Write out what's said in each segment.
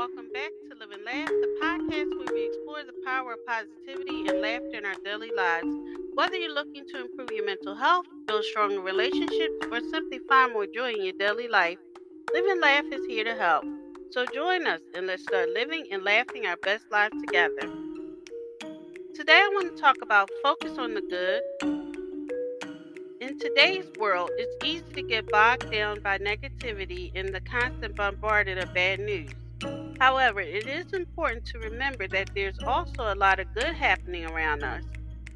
welcome back to Live and Laugh, the podcast where we explore the power of positivity and laughter in our daily lives. Whether you're looking to improve your mental health, build stronger relationships, or simply find more joy in your daily life, Live and Laugh is here to help. So join us and let's start living and laughing our best lives together. Today I want to talk about focus on the good. In today's world, it's easy to get bogged down by negativity and the constant bombardment of bad news. However, it is important to remember that there's also a lot of good happening around us.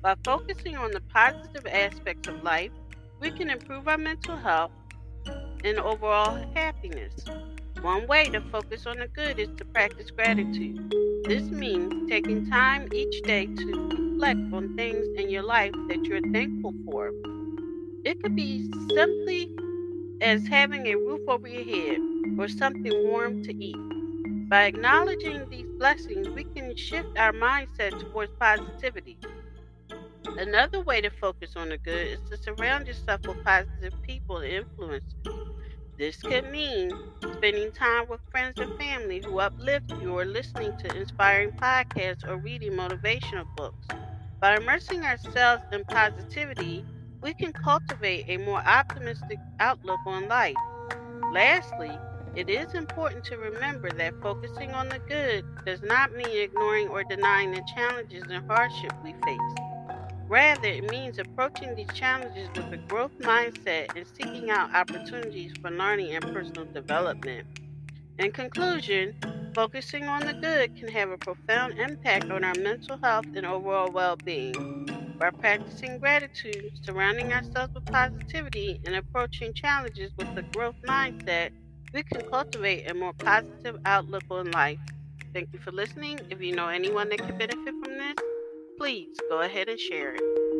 By focusing on the positive aspects of life, we can improve our mental health and overall happiness. One way to focus on the good is to practice gratitude. This means taking time each day to reflect on things in your life that you're thankful for. It could be simply as having a roof over your head or something warm to eat. By acknowledging these blessings, we can shift our mindset towards positivity. Another way to focus on the good is to surround yourself with positive people and influences. This could mean spending time with friends and family who uplift you or listening to inspiring podcasts or reading motivational books. By immersing ourselves in positivity, we can cultivate a more optimistic outlook on life. Lastly, it is important to remember that focusing on the good does not mean ignoring or denying the challenges and hardship we face. Rather, it means approaching these challenges with a growth mindset and seeking out opportunities for learning and personal development. In conclusion, focusing on the good can have a profound impact on our mental health and overall well being. By practicing gratitude, surrounding ourselves with positivity, and approaching challenges with a growth mindset, we can cultivate a more positive outlook on life. Thank you for listening. If you know anyone that could benefit from this, please go ahead and share it.